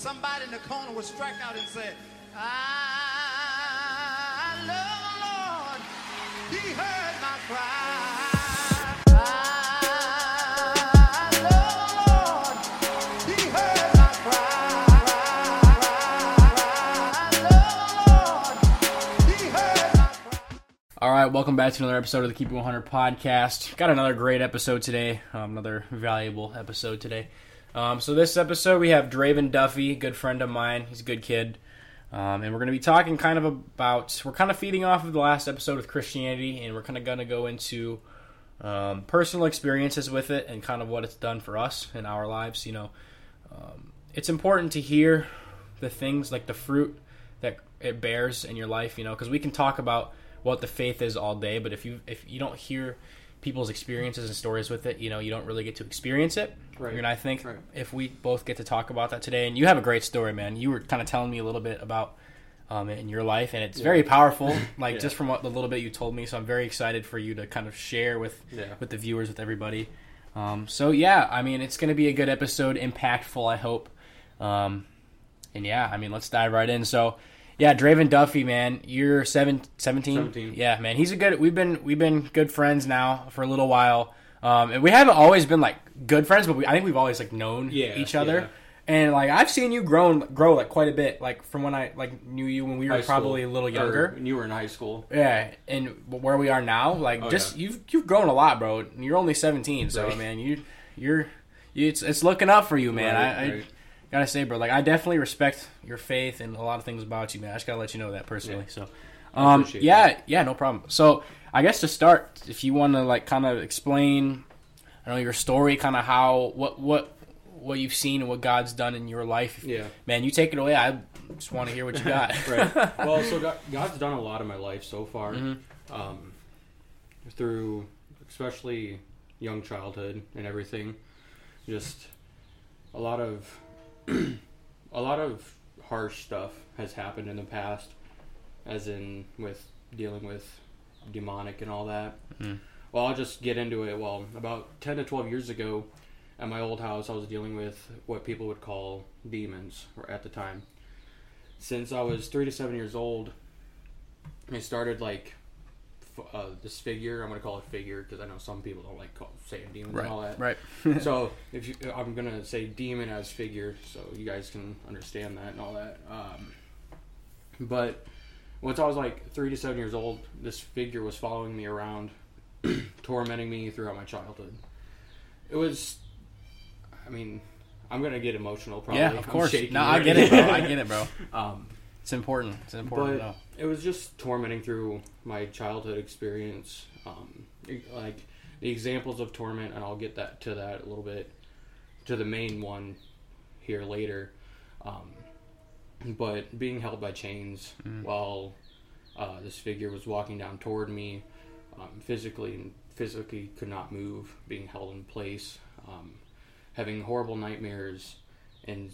somebody in the corner would strike out and say, I love the Lord. He heard my cry. All right, welcome back to another episode of the Keep It 100 podcast. Got another great episode today, um, another valuable episode today. Um, so this episode we have Dreyven Duffey, good friend of mine. He's a good kid, um, and we're going to be talking kind of about. We're kind of feeding off of the last episode with Christianity, and we're kind of going to go into um, personal experiences with it and kind of what it's done for us in our lives. You know, um, it's important to hear the things like the fruit that it bears in your life. You know, because we can talk about what the faith is all day, but if you if you don't hear people's experiences and stories with it, you know, you don't really get to experience it. Right. And I think Right. if we both get to talk about that today, and you have a great story, man. You were kind of telling me a little bit about um, in your life, and it's very powerful. Like Yeah. just from what the little bit you told me, so I'm very excited for you to kind of share with Yeah. with the viewers, with everybody. Um, so yeah, I mean, it's going to be a good episode, impactful. I hope. Um, and yeah, I mean, let's dive right in. So, yeah, Dreyven Duffey, man, you're seven, 17? 17. Yeah, man, he's a good. We've been we've been good friends now for a little while, um, and we haven't always been like good friends, but we, I think we've always like known Yeah, each other. yeah. And like I've seen you grown grow like quite a bit, like from when I like knew you when we were High school. probably a little younger. when you were in high school. Yeah, and where we are now, like Oh, just yeah. you've you've grown a lot, bro. You're only 17, so Right. man, you you're you, it's it's looking up for you, man. Right, I, I right. Gotta say, bro, like I definitely respect your faith and a lot of things about you, man. I just gotta let you know that personally. So, um, yeah, yeah, no problem. So, I guess to start, if you want to like kind of explain, I don't know your story, kind of how what what what you've seen and what God's done in your life. Yeah. man, you take it away. I just want to hear what you got. right. Well, so God, God's done a lot in my life so far, Mm-hmm. um, through especially young childhood and everything. Just a lot of a lot of harsh stuff has happened in the past, as in with dealing with demonic and all that. Mm. Well, I'll just get into it. Well, about ten to twelve years ago, at my old house, I was dealing with what people would call demons, or at the time since I was three to seven years old, I started like uh, this figure. I'm gonna call it figure because I know some people don't like call, saying demons and all that. right. so if you, I'm gonna say demon as figure, so you guys can understand that and all that. Um, but once I was like three to seven years old, this figure was following me around, tormenting me throughout my childhood. It was, I mean, I'm gonna get emotional. Probably. Yeah, of I'm course. No, I get it, bro. I get it, bro. Um, It's important. It's important but it was just tormenting through my childhood experience. Um, like the examples of torment, and I'll get that to that a little bit, to the main one here later. Um, but being held by chains while uh, this figure was walking down toward me, um, physically and physically could not move, being held in place, um, having horrible nightmares, and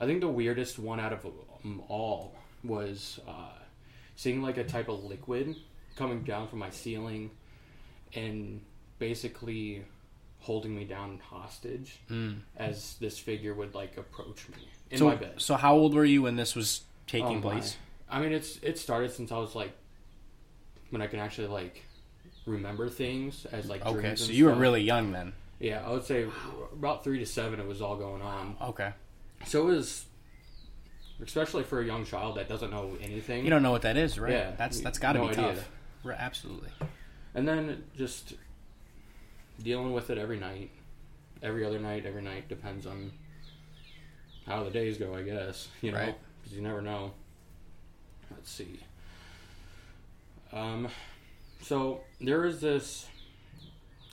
I think the weirdest one out of them all was uh, seeing like a type of liquid coming down from my ceiling and basically holding me down hostage as this figure would like approach me in so, my bed. so how old were you when this was taking Oh, my. place? I mean, it's it started since I was like when I can actually like remember things as like Okay, so you were really young then. yeah. I would say about three to seven. It was all going on. Okay. So it was, especially for a young child that doesn't know anything. You don't know what that is, right? Yeah, That's that's got to no be idea. tough. Right, absolutely. and then just dealing with it every night, every other night, every night depends on how the days go. I guess you know Right. because you never know. Let's see. Um, so there is this.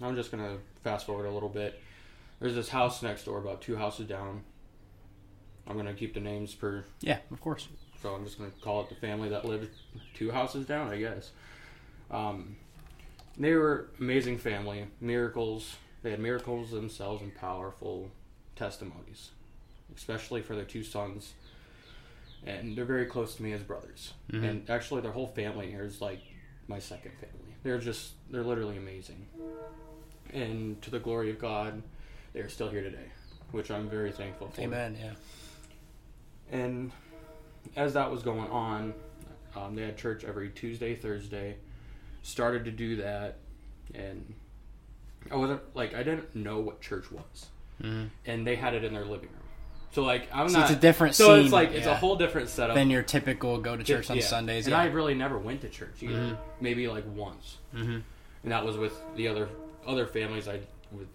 I'm just gonna fast forward a little bit. There's this house next door, about two houses down. I'm gonna keep the names per Yeah, of course. so I'm just gonna call it the family that lived two houses down, I guess. Um, they were amazing family, miracles. They had miracles themselves and powerful testimonies, especially for their two sons. And they're very close to me as brothers. And actually, their whole family here is like my second family. They're just, they're literally amazing. And to the glory of God, they're still here today, which I'm very thankful for. Amen. Yeah. And as that was going on, um, they had church every Tuesday, Thursday. Started to do that, and I wasn't like I didn't know what church was, and they had it in their living room. So like I'm So not. it's a different So scene, it's like it's a whole different setup than your typical go to church on yeah. Sundays. And yeah. I really never went to church either. Maybe like once, mm-hmm. and that was with the other other families I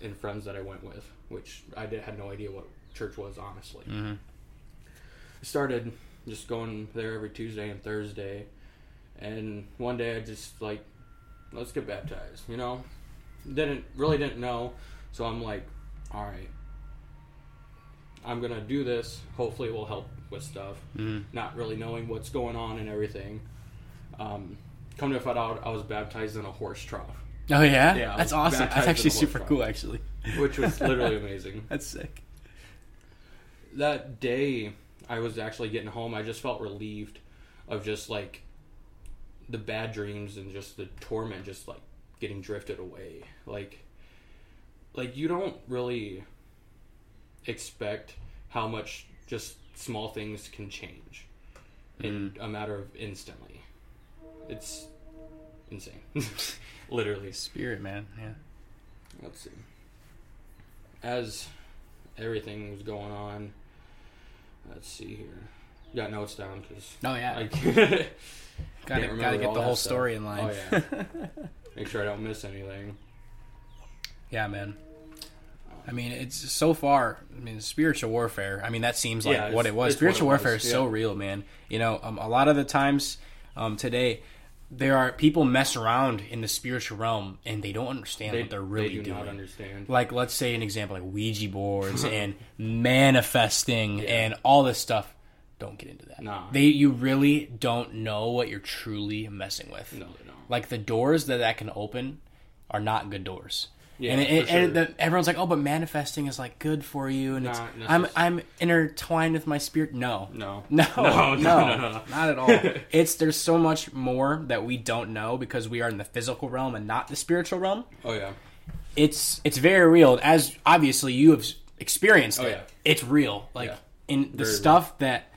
and friends that I went with, which I did, had no idea what church was honestly. Mm-hmm. Started just going there every Tuesday and Thursday, and one day I just like, let's get baptized. You know, didn't really didn't know, so I'm like, all right. I'm gonna do this. Hopefully, it will help with stuff. Not really knowing what's going on and everything. Um, come to find out, I was baptized in a horse trough, oh yeah, Yeah, that's awesome. That's actually super horse cool. Actually, which was literally amazing. that's sick. That day, I was actually getting home. I just felt relieved of just like the bad dreams and just the torment, just like getting drifted away. Like, like you don't really expect how much just small things can change in mm-hmm. a matter of instantly. It's insane. Literally. Spirit man, yeah. Let's see. As everything was going on, let's see here. Got notes down because Oh yeah, I gotta gotta get the whole stuff. story in line. Oh yeah. Make sure I don't miss anything. Yeah, man. I mean, it's so far. I mean, spiritual warfare. I mean, that seems like Yeah, what it was. what it Spiritual warfare was, is so real, man. You know, um, a lot of the times um, today, there are people mess around in the spiritual realm and they don't understand They, what they're really they do doing. not understand. like, let's say an example, like Ouija boards and manifesting and all this stuff. Don't get into that. Nah. They, you really don't know what you're truly messing with No, they don't. like the doors that that can open are not good doors. Yeah, and, it, for and the, everyone's like, "Oh, but manifesting is like good for you," and it's I'm I'm intertwined with my spirit. No, No. no, No, no, no, no, no. not at all. it's there's so much more that we don't know because we are in the physical realm and not the spiritual realm. Oh yeah. It's it's very real. As obviously you have experienced Oh, it, yeah. it's real. Like Yeah. in the Very real. stuff that,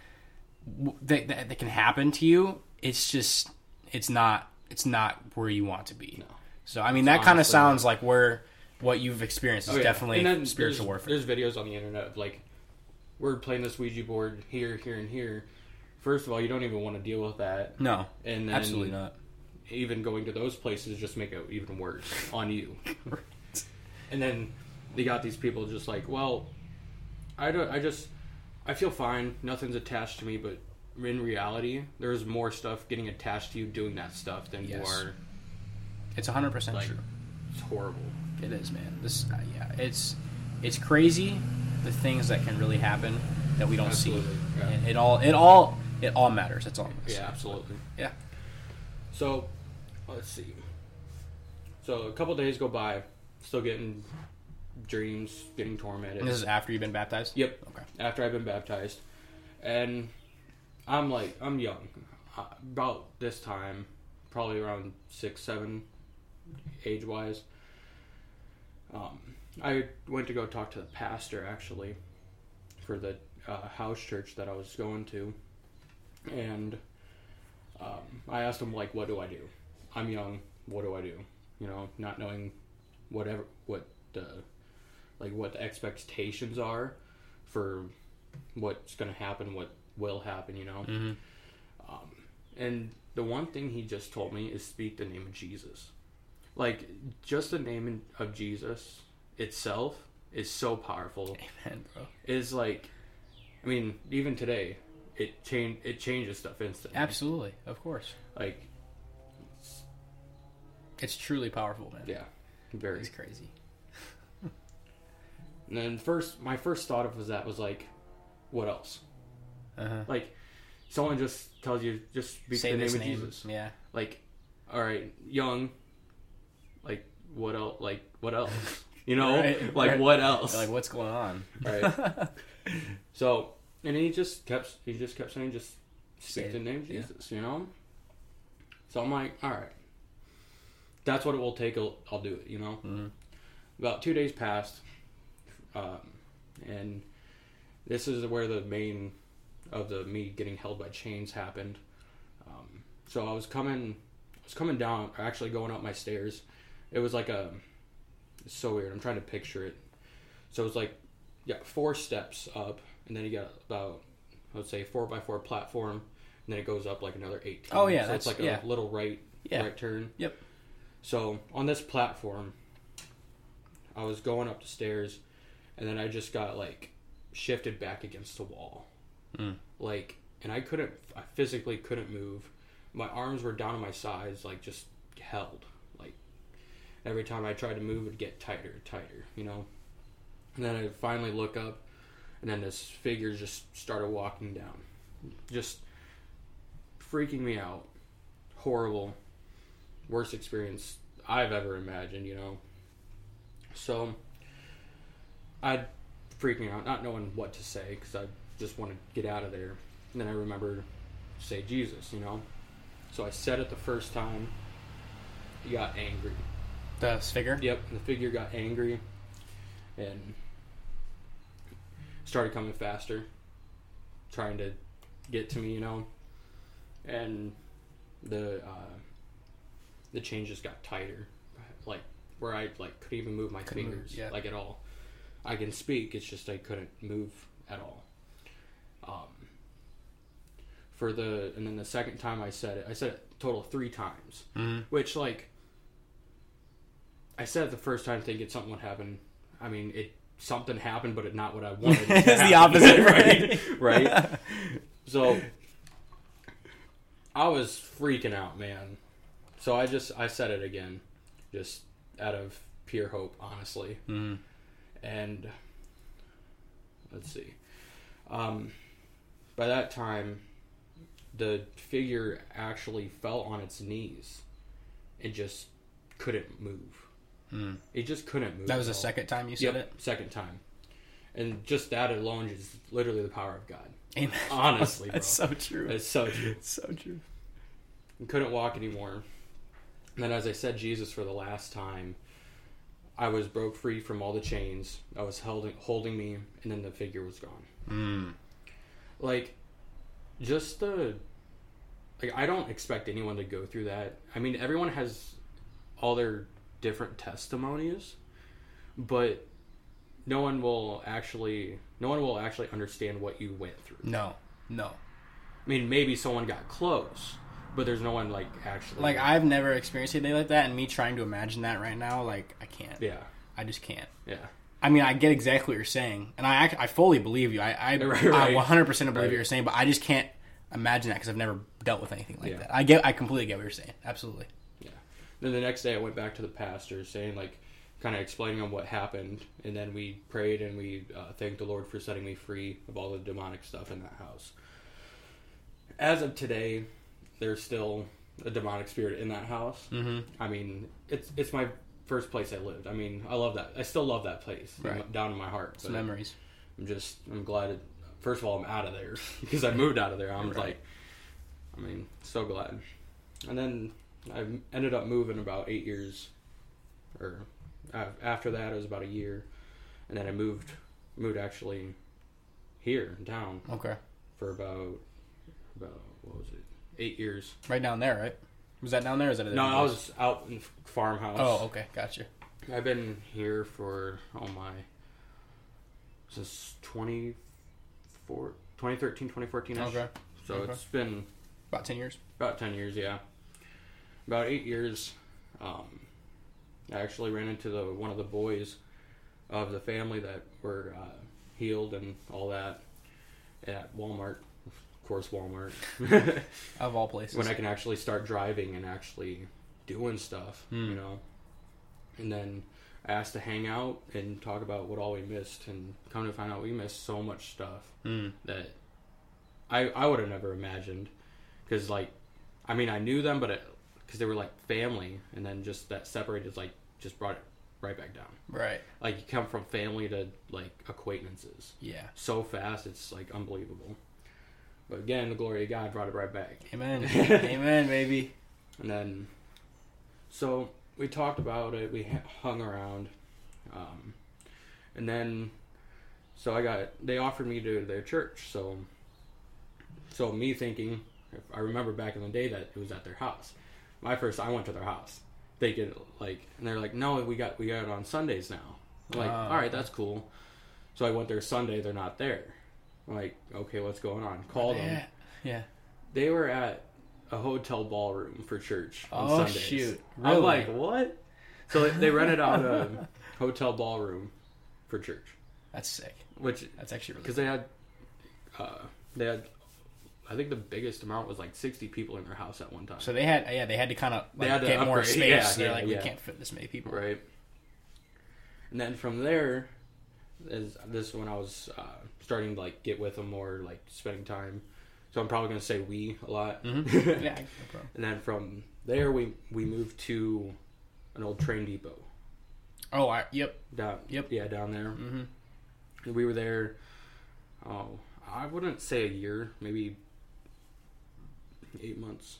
that that that can happen to you. It's just it's not it's not where you want to be. No. So I mean that kind of sounds like where what you've experienced is Oh, yeah. definitely spiritual there's, warfare. There's videos on the internet of like we're playing this Ouija board here, here, and here. First of all, you don't even want to deal with that, No, and then absolutely not. even going to those places just make it even worse on you. and then they got these people just like, well, I don't, I just, I feel fine. Nothing's attached to me, but in reality, there's more stuff getting attached to you doing that stuff than Yes. you are. It's 100 percent Like, true. it's horrible. It is, man. This, uh, yeah, it's it's crazy the things that can really happen that we don't Absolutely, see. yeah. And it all it all it all matters. It's all Yeah, absolutely. yeah. So, let's see. So a couple days go by, still getting dreams, getting tormented. And this is after you've been baptized. Yep. Okay. After I've been baptized, and I'm like I'm young, uh, about this time, probably around six, seven, age wise. Um, I went to go talk to the pastor actually, for the uh, house church that I was going to, and um, I asked him like, "What do I do? I'm young. What do I do? You know, not knowing whatever what the like what the expectations are for what's going to happen, what will happen, you know. Mhm. Um, and the one thing he just told me is speak the name of Jesus. Like just the name of Jesus itself is so powerful. Amen, bro. Is like, I mean, even today, it change it changes stuff instantly. Absolutely, of course. Like, It's truly powerful, man. yeah, very. It's crazy. And then first, my first thought of was that was like, what else? Uh-huh. Like, someone just tells you just speak Say the name of name. Jesus. Yeah. Like, all right, young. What else? Like what else? You know, Right, like right. what else? Like what's going on? right. So, and he just kept he just kept saying just speak it, the name yeah. Jesus. You know. So I'm like, all right. That's what it will take. I'll, I'll do it. You know. Mhm. About two days passed, um, and this is where the main of the me getting held by chains happened. Um, so I was coming, I was coming down, or actually going up my stairs. It was like a, it's so weird. I'm trying to picture it. So it was like, you got four steps up, and then you got about, I would say, four by four platform, and then it goes up like another eighteen. Oh, yeah, so it's that's- like a yeah. little right, Yeah. right turn. Yep. So on this platform, I was going up the stairs, and then I just got like shifted back against the wall, Mm. like, and I couldn't, I physically couldn't move. My arms were down on my sides, like just held. Every time I tried to move, it'd get tighter, and tighter, you know. And then I finally look up, and then this figure just started walking down, just freaking me out. Horrible worst experience I've ever imagined, you know. So I'd freaking out, not knowing what to say because I just want to get out of there. And then I remember say Jesus, you know. So I said it the first time. He got angry. The figure. Yep, and the figure got angry and started coming faster, trying to get to me, you know. And the uh, the chain just got tighter, like where I like couldn't even move my Couldn't move, fingers, yeah. like at all. I can speak, it's just I couldn't move at all. Um, for the and then the second time I said it, I said it total three times, Mhm. which like I said it the first time thinking something would happen. I mean, it something happened, but it not what I wanted. It's the opposite, right? right. So I was freaking out, man. So I just I said it again, just out of pure hope, honestly. Mhm. And let's see. Um, by that time, the figure actually fell on its knees and just couldn't move. Mm. It just couldn't move. That was the all. second time you said Yep, it. second time. And just that alone is literally the power of God. Amen. Honestly, that's bro. so true. It's so true. It's so true. and couldn't walk anymore. And then, as I said Jesus for the last time, I was broke free from all the chains. I was holding holding me, and then the figure was gone. Mm. Like, just the like I don't expect anyone to go through that. I mean, everyone has all their different testimonies, but no one will actually no one will actually understand what you went through. No, no. I mean, maybe someone got close, but there's no one like actually Like I've never experienced anything like that, and me trying to imagine that right now, like I can't. yeah I just can't. yeah. I mean, I get exactly what you're saying, and I act, I fully believe you. I I, Right, I 100 percent believe Right. what you're saying, but I just can't imagine that because I've never dealt with anything like Yeah. that. I get, I completely get what you're saying. Absolutely. Then the next day, I went back to the pastor, saying like, kind of explaining on what happened, and then we prayed and we uh, thanked the Lord for setting me free of all the demonic stuff in that house. As of today, there's still a demonic spirit in that house. Mm-hmm. I mean, it's it's my first place I lived. I mean, I love that. I still love that place Right. down in my heart. Some memories. I'm just I'm glad. It, first of all, I'm out of there because I moved out of there. I'm Right. like, I mean, so glad. And then I ended up moving about eight years, or uh, after that it was about a year, and then I moved moved actually here in town Okay. for about about what was it eight years. Right down there, right? Was that down there? Is that No, I was out in farmhouse. Oh, okay, gotcha. I've been here for oh my since 24 2013 2014. Okay, so Okay. it's been about ten years. about 10 years yeah about 8 years um, I actually ran into the one of the boys of the family that were uh, healed and all that at Walmart of course Walmart Of all places. when I can actually start driving and actually doing stuff, Hmm. you know. And then I asked to hang out and talk about what all we missed, and come to find out we missed so much stuff Mm. that I I would have never imagined. Because like, I mean, I knew them, but because they were like family, and then just that separated like just brought it right back down. Right. Like you come from family to like acquaintances Yeah. so fast, it's like unbelievable. But again, the glory of God brought it right back. Amen. Amen, baby. And then, so we talked about it. We hung around, um, and then, so I got they offered me to their church. So So me thinking, if I remember back in the day that it was at their house. My first, I went to their house, thinking like, and they're like, no, we got we got it on Sundays now. I'm like, Oh, all right, that's cool. So I went there Sunday. They're not there. I'm like, okay, what's going on? Call them. Yeah. Yeah. They were at a hotel ballroom for church on Oh, Sundays. shoot. I'm like, what? So they- they rented out a hotel ballroom for church, That's sick. which That's actually really because they had, uh, they had, I think the biggest amount was like 60 people in their house at one time. So they had, yeah, they had to kind of like, to get more space. Yeah, They're yeah, like, yeah. we can't fit this many people. right. And then from there, is this is when I was uh, starting to like get with them more, like spending time. So I'm probably gonna say we a lot. Yeah, no problem. And then from there, we we moved to an old train depot Oh, I, yep. down. Yep. Yeah, down there. Mhm. And we were there. Oh, I wouldn't say a year, maybe eight months.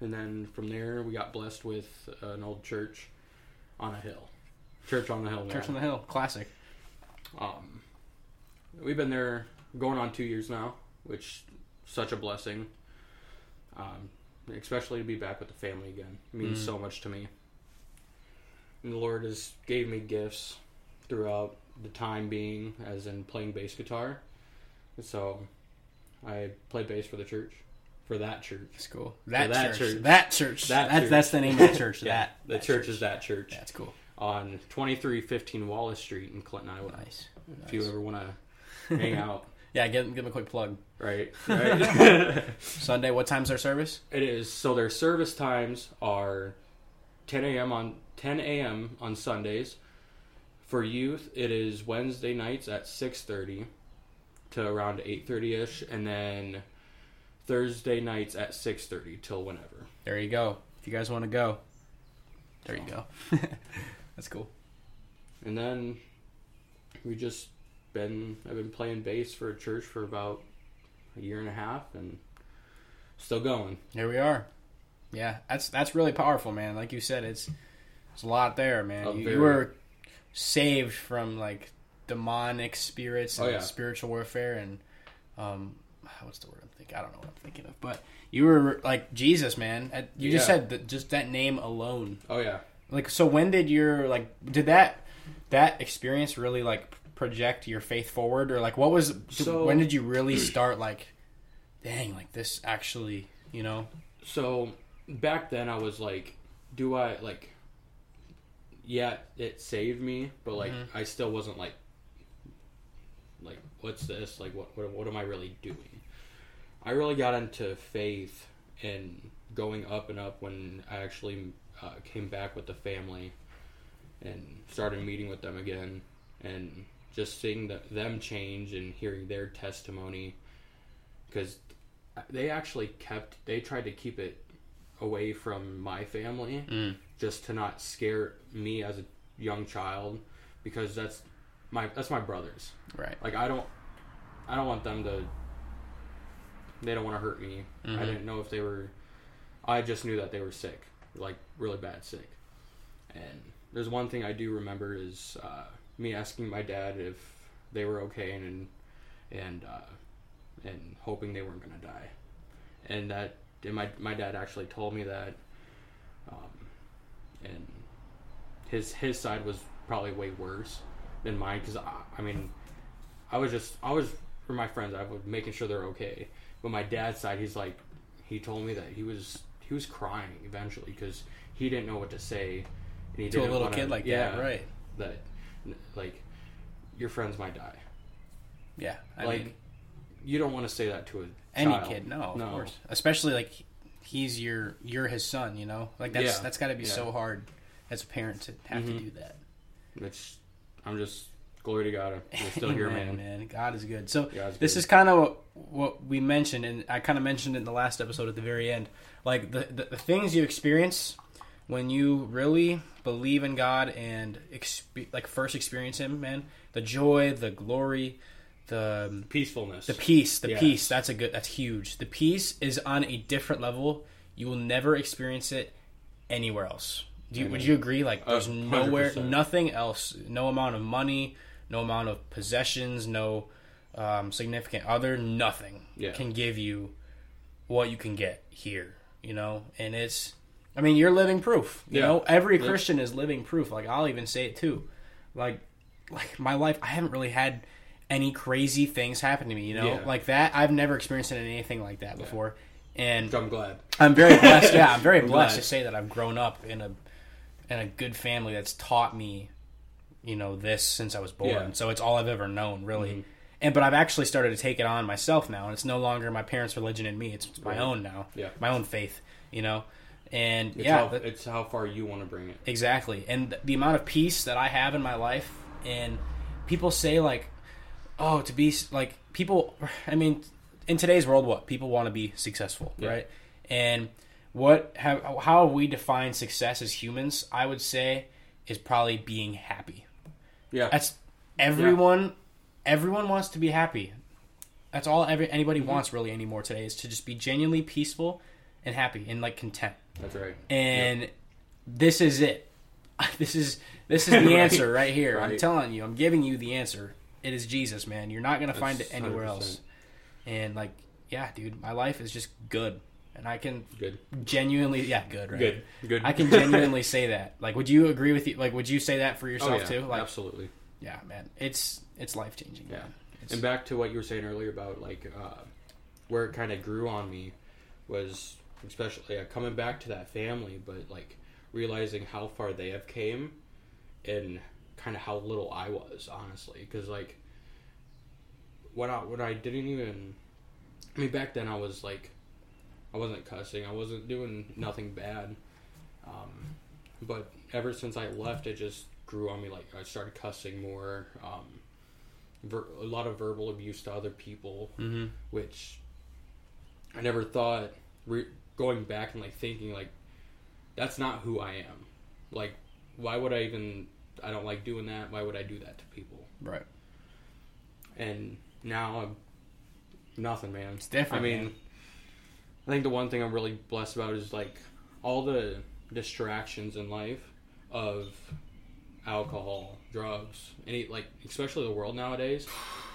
And then from there, we got blessed with an old church on a hill. Church on the hill. Church on the Hill, classic. Um, we've been there going on two years now, which such a blessing. Um, especially to be back with the family again It means Mm. so much to me. And the Lord has gave me gifts throughout the time being, as in playing bass guitar. So I play bass for the church, for that church. It's cool. That, that church, church. That church. That that's church. that's the name of the church. Yeah, that the that church, is that church That's cool. on twenty three fifteen Wallace Street in Clinton, Iowa. Nice. If you ever want to hang out, Yeah, give, give them a quick plug. right? Right. Sunday, what time's our service? It is so their service times are 10 a.m. on 10 a.m. on Sundays. For youth, it is Wednesday nights at 6:30 to around 8:30 ish, and then Thursday nights at 6:30 till whenever. There you go. If you guys want to go, there you go. that's cool. And then we just been I've been playing bass for a church for about a year and a half, and still going. Here we are. Yeah, that's that's really powerful, man. Like you said, it's it's a lot there, man. You, you were saved from like demonic spirits and Oh, yeah. spiritual warfare and um what's the word I'm thinking? I don't know what I'm thinking of, but you were like Jesus, man. You just Yeah. said that just that name alone. Oh yeah. Like, so when did your like did that that experience really like project your faith forward, or like what was So- when did you really start like, dang, like this actually, you know? so back then I was like, do I like? Yeah, it saved me, but like Mm-hmm. I still wasn't like, like what's this? Like what, what what am I really doing? I really got into faith and going up and up when I actually uh, came back with the family and started meeting with them again and just seeing the, them change and hearing their testimony because they actually kept they tried to keep it away from my family Mm. just to not scare me as a young child because that's my that's my brothers. Right. like i don't i don't want them to they don't want to hurt me. Mhm. i didn't know if they were i just knew that they were sick like really bad sick. And there's one thing i do remember is uh, me asking my dad if they were okay and and uh, and hoping they weren't going to die. And that and my my dad actually told me that um, and his his side was probably way worse than mine because I, I mean I was just I was for my friends I was making sure they're okay but my dad's side he's like he told me that he was he was crying eventually because he didn't know what to say and he To a little wanna- kid like yeah, that, right? that like your friends might die Yeah. I like mean, you don't want to say that to a any child. kid, no, of no. course. Especially like he's your you're his son, you know? Like that's Yeah. that's got to be Yeah. so hard as a parent to have to Mhm. do that. It's I'm just glory to God. I'm still here, man. man. God is good. So God's this good. is kind of what, we mentioned, and I kind of mentioned it in the last episode at the very end. Like the, the, the things you experience when you really believe in God and expe- like first experience Him, man. The joy, the glory, the peacefulness. the peace, the Yes. peace. That's a good. That's huge. The peace is on a different level. You will never experience it anywhere else. Do you, would you agree? Like, there's A hundred nowhere, nothing else. No amount of money, no amount of possessions, no um, significant other, nothing Yeah. can give you what you can get here. You know, and it's. I mean, you're living proof. You Yeah. know, every Yeah. Christian is living proof. Like I'll even say it too. Like, like my life, I haven't really had any crazy things happen to me. You know, like that. I've never experienced anything like that before, and I'm glad. I'm very blessed. Yeah, I'm very blessed glad. to say that I've grown up in a in a good family that's taught me, you know, this since I was born. Yeah. Mm-hmm. So it's all I've ever known, really. And but I've actually started to take it on myself now, and it's no longer my parents' religion and me. It's my Right. own now. Yeah. my own faith. You know, and It's yeah, how, that- it's how far you want to bring it. Exactly. And th- the amount of peace that I have in my life, and people say, like, oh, to be like, people, I mean, in today's world, what? People want to be successful, Yeah. right? And what have, how we define success as humans, I would say, is probably being happy. Yeah. That's everyone, everyone wants to be happy. That's all every, anybody Mm-hmm. wants really anymore today is to just be genuinely peaceful and happy and like content That's right. and this is it. This is this is the Right. answer right here. I'm telling you, I'm giving you the answer. It is Jesus, man. You're not gonna find it anywhere 100%. else. And like, yeah, dude, my life is just good, and I can Good. genuinely, yeah, good, right? Good. Good. I can genuinely say that. Like, would you agree with you? Like, would you say that for Oh, yourself yeah, too? Like, absolutely. yeah, man, it's it's life changing. Yeah. It's, And back to what you were saying earlier about like uh, where it kind of grew on me was especially uh, coming back to that family, but like realizing how far they have came and kind of how little I was honestly, because like when I when I didn't even, I mean back then I was like, I wasn't cussing, I wasn't doing nothing bad, um, but ever since I left, it just grew on me. Like I started cussing more. Um, ver- a lot of verbal abuse to other people, Mhm. which I never thought. Re- going back and like thinking like that's not who I am. Like, why would I even? I don't like doing that. Why would I do that to people? right. And now I'm nothing, man. It's different, I mean, man. I think the one thing I'm really blessed about is like all the distractions in life of alcohol, drugs, any like especially the world nowadays.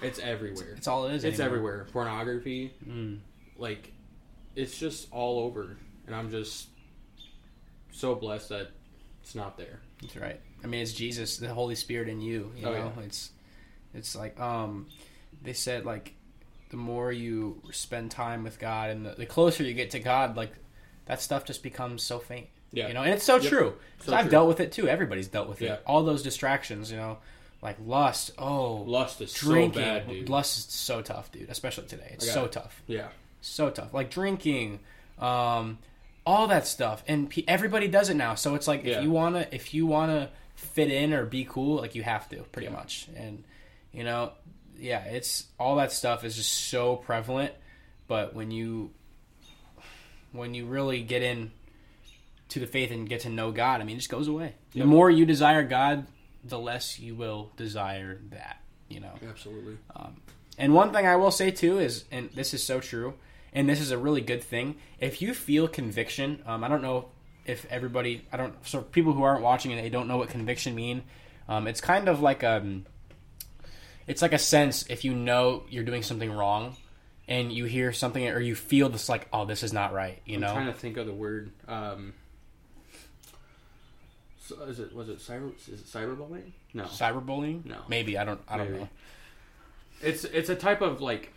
It's everywhere. It's all it is. It's anymore. everywhere. Pornography, Mm. like it's just all over, and I'm just so blessed that it's not there. That's right. I mean, it's Jesus, the Holy Spirit in you. You Oh, know, yeah. it's it's like um, they said like the more you spend time with God and the, the closer you get to God, like that stuff just becomes so faint. Yeah. You know, and it's so Yep. true. So I've true. dealt with it too. Everybody's dealt with Yeah. it. All those distractions. You know, like lust. Oh, Lust is drinking. so bad, dude. Lust is so tough, dude. Especially today. It's so it. tough Yeah, so tough. Like drinking, um, all that stuff, and pe- everybody does it now. So it's like Yeah. if you wanna, if you wanna fit in or be cool, like you have to, pretty Yeah. much. And you know, yeah, it's all that stuff is just so prevalent. But when you, when you really get in to the faith and get to know God, I mean, it just goes away. The more you desire God, the less you will desire that. You know. absolutely. Um, And one thing I will say too is, and this is so true, and this is a really good thing. If you feel conviction, um, I don't know if everybody, I don't, so people who aren't watching and they don't know what conviction mean, um, it's kind of like um, it's like a sense if you know you're doing something wrong, and you hear something or you feel this like, oh, this is not right, you I'm know? trying to think of the word. Um, so is it was it cyber is it cyberbullying? No, Cyberbullying? No. maybe I don't, I don't Maybe. know. it's it's a type of like.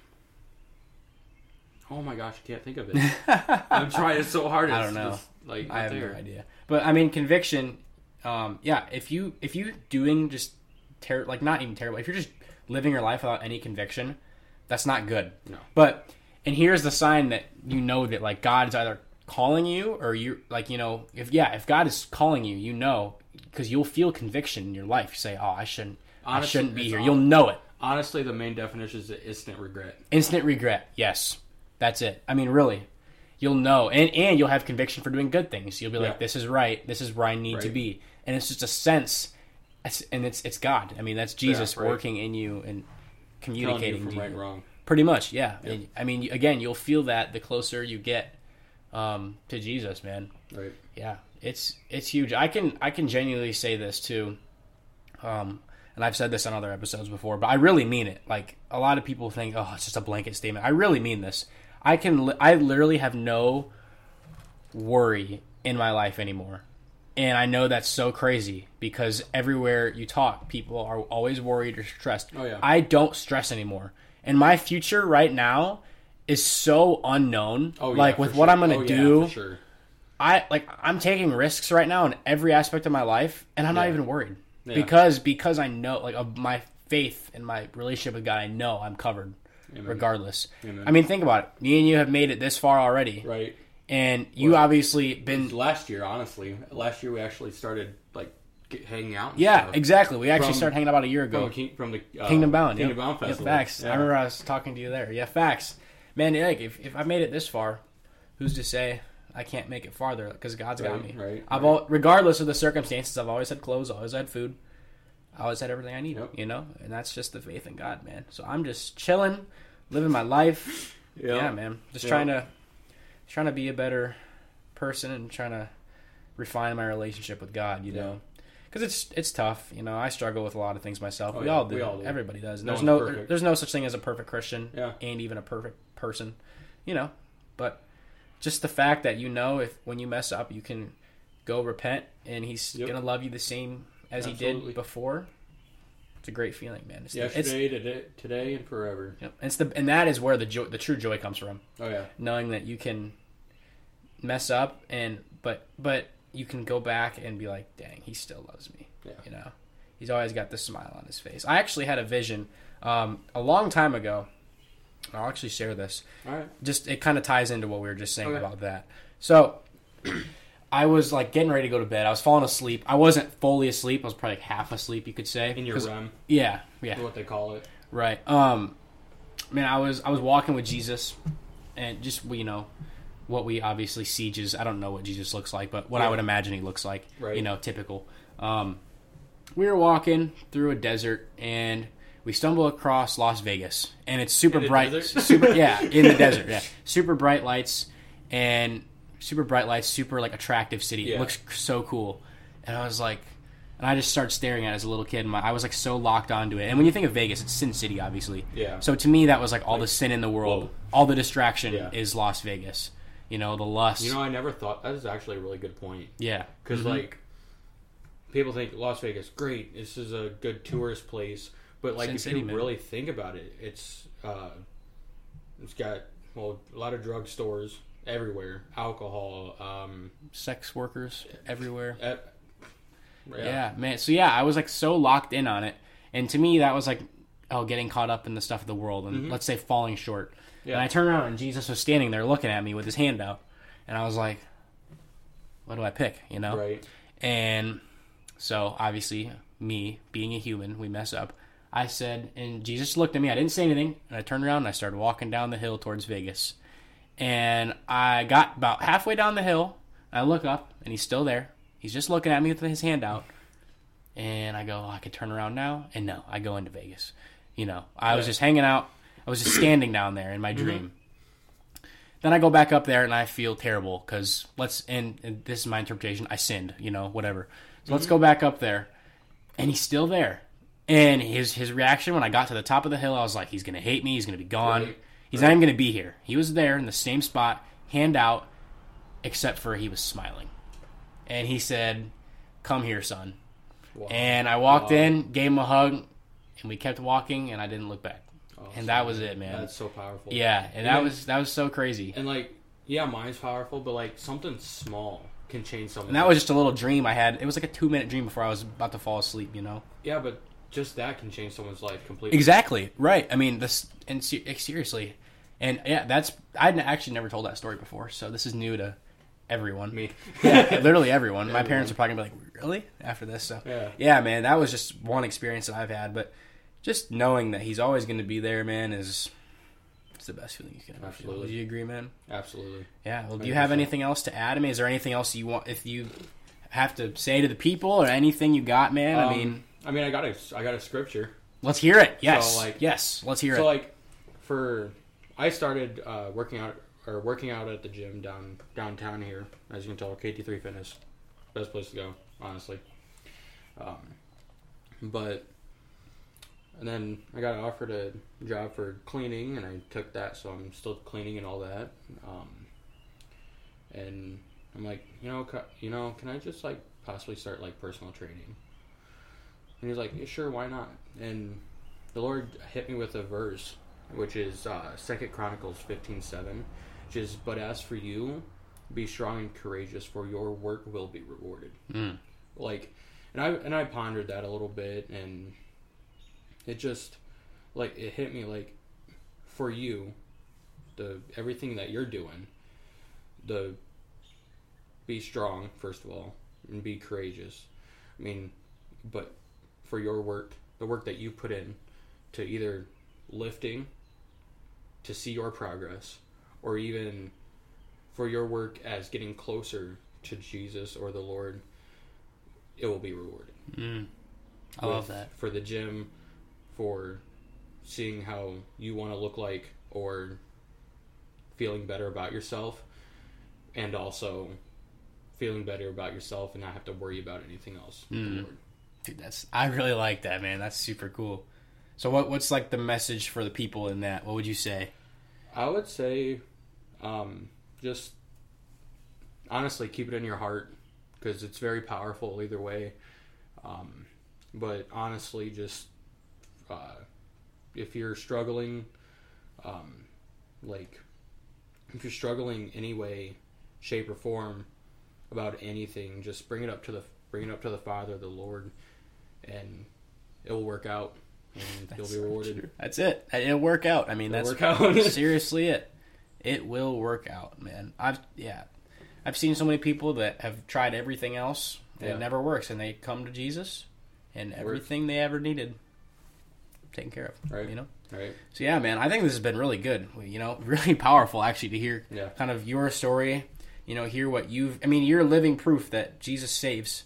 Oh my gosh, I can't think of it. I'm trying so hard. I don't know. just, like I have there. no idea. But I mean, conviction. Um, yeah, if you if you doing just terrible like not even terrible, if you're just living your life without any conviction, that's not good. No. But and here's the sign that you know that like God is either calling you or you like you know if yeah if God is calling you, you know because you'll feel conviction in your life. You say, oh, I shouldn't. I shouldn't be here. You'll know it. Honestly, the main definition is instant regret. Instant regret. Yes, that's it. I mean, really, you'll know, and and you'll have conviction for doing good things. You'll be like, "This is right. This is where I need to be," and it's just a sense, it's, and it's it's God. I mean, that's Jesus right. working in you and you communicating from to right you. wrong. Pretty much, yeah. And, I mean, again, you'll feel that the closer you get um, to Jesus, man. Right. Yeah, it's it's huge. I can I can genuinely say this too. Um, and I've said this on other episodes before, but I really mean it. Like a lot of people think, oh, it's just a blanket statement. I really mean this. I can, li- I literally have no worry in my life anymore. And I know that's so crazy because everywhere you talk, people are always worried or stressed. Oh, yeah. I don't stress anymore. And my future right now is so unknown. Oh, yeah, like with what sure. I'm gonna Oh, yeah, do, for sure. I like I'm taking risks right now in every aspect of my life, and I'm not even worried Yeah. because because I know like of my faith and my relationship with God, I know I'm covered regardless. Amen. I mean, think about it. Me and you have made it this far already, Right. And you Well, obviously been Last year, honestly, last year we actually started like get, hanging out. yeah stuff. exactly. We actually From- started hanging out about a year ago. the King, from the uh, Kingdom Bound, Kingdom yep. Bound Yeah, Festival. facts. Yeah. I remember I was talking to you there. Yeah, facts. Man, like if, if I made it this far, who's to say I can't make it farther? Because God's got me. right, I've right. al- regardless of the circumstances, I've always had clothes, always had food, I always had everything I need. Yep. You know, and that's just the faith in God, man. So I'm just chilling, living my life. Yeah. Yeah, man. Just Yeah. trying to trying to be a better person and trying to refine my relationship with God. You Yeah. know. Because it's it's tough, you know. I struggle with a lot of things myself. Oh, we, yeah, all do. we all do. Everybody does. No there's no perfect. there's no such thing as a perfect Christian, Yeah. and even a perfect person, you know. But just the fact that you know if when you mess up, you can go repent, and He's Yep. gonna love you the same as He did before. It's a great feeling, man. It's the, it's, Yesterday, today, today, and forever. yep. it's the and that is where the joy, the true joy comes from Oh yeah. knowing that you can mess up and but but you can go back and be like dang he still loves me Yeah. you know? He's always got this smile on his face. I actually had a vision um, a long time ago. I'll actually share this. All right. just it kind of ties into what we were just saying Okay. about that. So i was like getting ready to go to bed. I was falling asleep. I wasn't fully asleep. I was probably like half asleep you could say. In your REM, yeah yeah. What they call it. Right. Um, man, I was I was walking with Jesus, and just you know, what we obviously see Jesus. I don't know what Jesus looks like, but what I would imagine he looks like. Right. You know, typical. Um, we were walking through a desert, and we stumble across Las Vegas, and it's super bright. Super, yeah, in the desert. Yeah, super bright lights, and super bright lights, super like attractive city. It looks so cool, and I was like. And I just started staring at it as a little kid. And my, I was like so locked onto it. And when you think of Vegas, it's Sin City, obviously. Yeah. So to me, that was like all the sin in the world. whoa. All the distraction Yeah. is Las Vegas. You know, the lust. You know, I never thought that is actually a really good point. yeah. Because Mhm. like people think Las Vegas, great, this is a good tourist place, but like Sin if City, you man. really think about it, it's uh, it's got well a lot of drug stores everywhere, alcohol, um, sex workers everywhere. eh, Yeah. man. So yeah, I was like so locked in on it, and to me, that was like, oh, getting caught up in the stuff of the world, and let's say falling short. Yeah. And I turned around, and Jesus was standing there looking at me with his hand out, and I was like, what do I pick? You know. right, And so, obviously, me being a human, we mess up. I said, and Jesus looked at me. I didn't say anything, and I turned around and I started walking down the hill towards Vegas. And I got about halfway down the hill. I look up, and he's still there. He's just looking at me with his hand out. And I go, oh, I could turn around now. And no, I go into Vegas. You know, I was just hanging out. I was just standing down there in my mm-hmm. dream. Then I go back up there and I feel terrible because let's and, and this is my interpretation. I sinned, you know, whatever. So let's mm-hmm. go back up there, and he's still there. And his his reaction when I got to the top of the hill, I was like, he's gonna hate me. He's gonna be gone. Right. He's not even gonna be here. He was there in the same spot, hand out, except for he was smiling, and he said, "Come here, son." Wow. And I walked Wow. in, gave him a hug, and we kept walking, and I didn't look back. Awesome. And that was it, man. That's so powerful. Yeah, and And that then- was that was so crazy. and like yeah, mine's powerful, but like something small can change something. And that was just a little dream I had. It was like a two minute dream before I was about to fall asleep. You know. yeah, but just that can change someone's life completely. Exactly. Right. I mean, this and se- seriously, and yeah, that's I'd actually never told that story before, so this is new to everyone. Me. Yeah, literally everyone. My parents are probably gonna be like, "Really?" After this, so Yeah. yeah, man, that was just one experience that I've had, but just knowing that he's always going to be there, man, is it's the best feeling you can ever feel. Absolutely. Do you agree, man? Absolutely. Yeah. Well, do you have anything else to add? I mean, is there anything else you want? If you have to say to the people or anything you got, man, I Um, mean, I mean, I got a, I got a scripture. let's hear it. Yes. like- yes. Let's hear So it. So like, for I started uh, working out or working out at the gym down downtown here. As you can tell, KT3 Fitness, best place to go, honestly. Um, but and then I got offered a job for cleaning, and I took that, so I'm still cleaning and all that. Um, and I'm like, you know, ca- you know, can I just like possibly start like personal training? And he's like, yeah, sure, why not? And the Lord hit me with a verse, which is uh, Second Chronicles fifteen seven, which is, "But as for you, be strong and courageous, for your work will be rewarded." Mm. Like, and I and I pondered that a little bit, and it just like it hit me like, for you, the everything that you're doing, the be strong first of all, and be courageous. I mean, but for your work, the work that you put in to either lifting to see your progress or even for your work as getting closer to Jesus or the Lord, it will be rewarded. Mm. I With- love that. For the gym, for seeing how you want to look like or feeling better about yourself, and also feeling better about yourself and not have to worry about anything else. Mm. Dude, that's I really like that, man. That's super cool. So what what's like the message for the people in that? What would you say? I would say, um, just honestly keep it in your heart because it's very powerful either way. Um, but honestly, just uh, if you're struggling, um, like if you're struggling any way, shape or form about anything, just bring it up to the bring it up to the Father, the Lord, and it will work out, and you'll be rewarded. true. That's it. It'll work out. I mean, It'll that's work out. seriously it. It will work out, man. I've yeah, I've seen so many people that have tried everything else and Yeah. it never works, and they come to Jesus, and everything they ever needed taken care of. Right. You know. Right? So yeah, man, I think this has been really good. You know, really powerful actually to hear Yeah. kind of your story. You know, hear what you've. I mean, you're living proof that Jesus saves,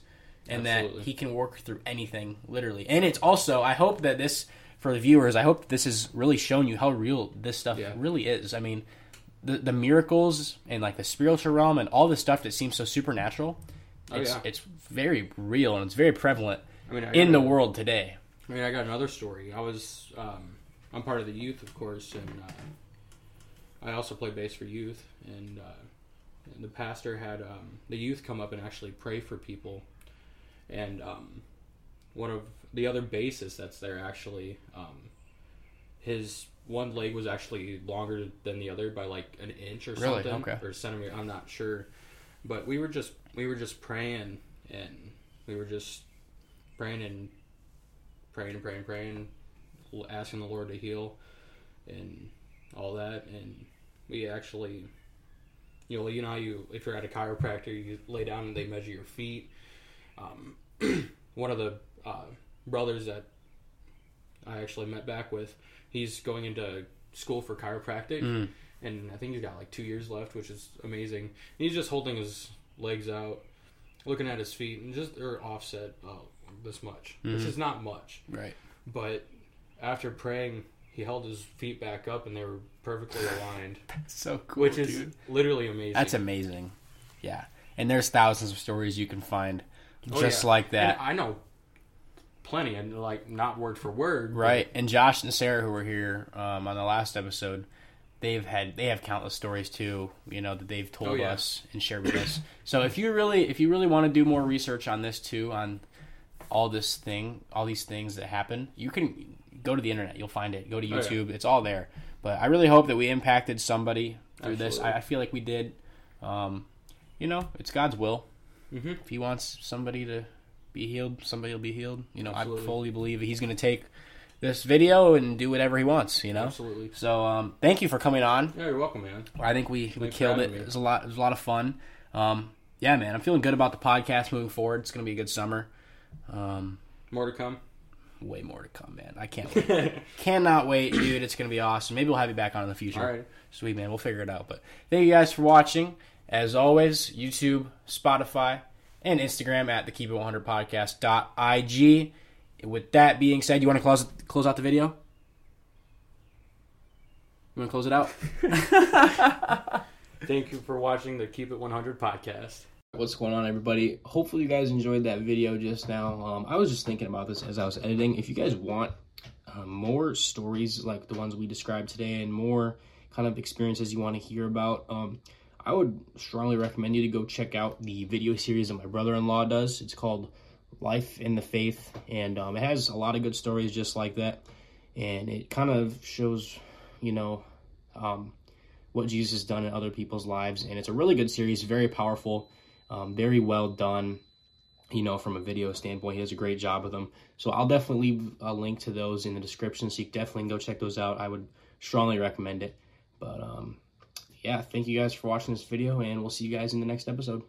and Absolutely. that He can work through anything, literally. And it's also, I hope that this for the viewers, I hope this has really shown you how real this stuff Yeah. really is. I mean, the the miracles and like the spiritual realm and all this stuff that seems so supernatural. Oh, It's yeah. it's very real and it's very prevalent I mean, I in the world today. I mean, I got another story. I was, um, I'm part of the youth, of course, and uh, I also play bass for youth. And, uh, and the pastor had um, the youth come up and actually pray for people. And um, one of the other bassists that's there actually, um, his one leg was actually longer than the other by like an inch or Really? something, Okay. or centimeter. I'm not sure, but we were just we were just praying and we were just praying and praying and praying and praying, asking the Lord to heal and all that. And we actually, you know, you know you if you're at a chiropractor, you lay down and they measure your feet. Um, one of the uh, brothers that I actually met back with, he's going into school for chiropractic, Mm. and I think he's got like two years left, which is amazing. And he's just holding his legs out, looking at his feet, and just they're offset oh, this much, which Mhm. is not much. Right. But after praying, he held his feet back up, and they were perfectly aligned, That's So cool, which is dude. literally amazing. That's amazing. Yeah. And there's thousands of stories you can find Oh, just yeah. like that. And I know plenty, and like not word for word, but- right. And Josh and Sarah who were here um, on the last episode, they've had they have countless stories too, you know, that they've told Oh, yeah. us and shared with us. So if you really if you really want to do more research on this too, on all this thing, all these things that happen, you can go to the internet, you'll find it. Go to Oh, yeah. YouTube, it's all there. But I really hope that we impacted somebody through this. I, I feel like we did. Um, you know, it's God's will. Mhm. If He wants somebody to be healed, somebody will be healed. You know, Absolutely. I fully believe He's going to take this video and do whatever He wants. You know. Absolutely. So, um, thank you for coming on. Yeah, you're welcome, man. I think we, we Thanks for killed it. me. It was a lot. It was a lot of fun. Um, yeah, man, I'm feeling good about the podcast moving forward. It's going to be a good summer. Um, More to come. way more to come, man. I can't wait. Cannot wait, dude. It's going to be awesome. Maybe we'll have you back on in the future. All right. Sweet, man. We'll figure it out. But thank you guys for watching. As always, YouTube, Spotify, and Instagram at the Keep It 100 Podcast.ig. With that being said, you want to close close out the video? You want to close it out? Thank you for watching the Keep It 100 podcast. What's going on, everybody? Hopefully, you guys enjoyed that video just now. Um, I was just thinking about this as I was editing. If you guys want uh, more stories like the ones we described today and more kind of experiences you want to hear about, um, I would strongly recommend you to go check out the video series that my brother in law does. It's called Life in the Faith, and um, it has a lot of good stories just like that. And it kind of shows, you know, um, what Jesus has done in other people's lives. And it's a really good series, very powerful, um, very well done you know, from a video standpoint. He does a great job with them. So I'll definitely leave a link to those in the description, so you can definitely go check those out. I would strongly recommend it. But um, yeah, thank you guys for watching this video, and we'll see you guys in the next episode.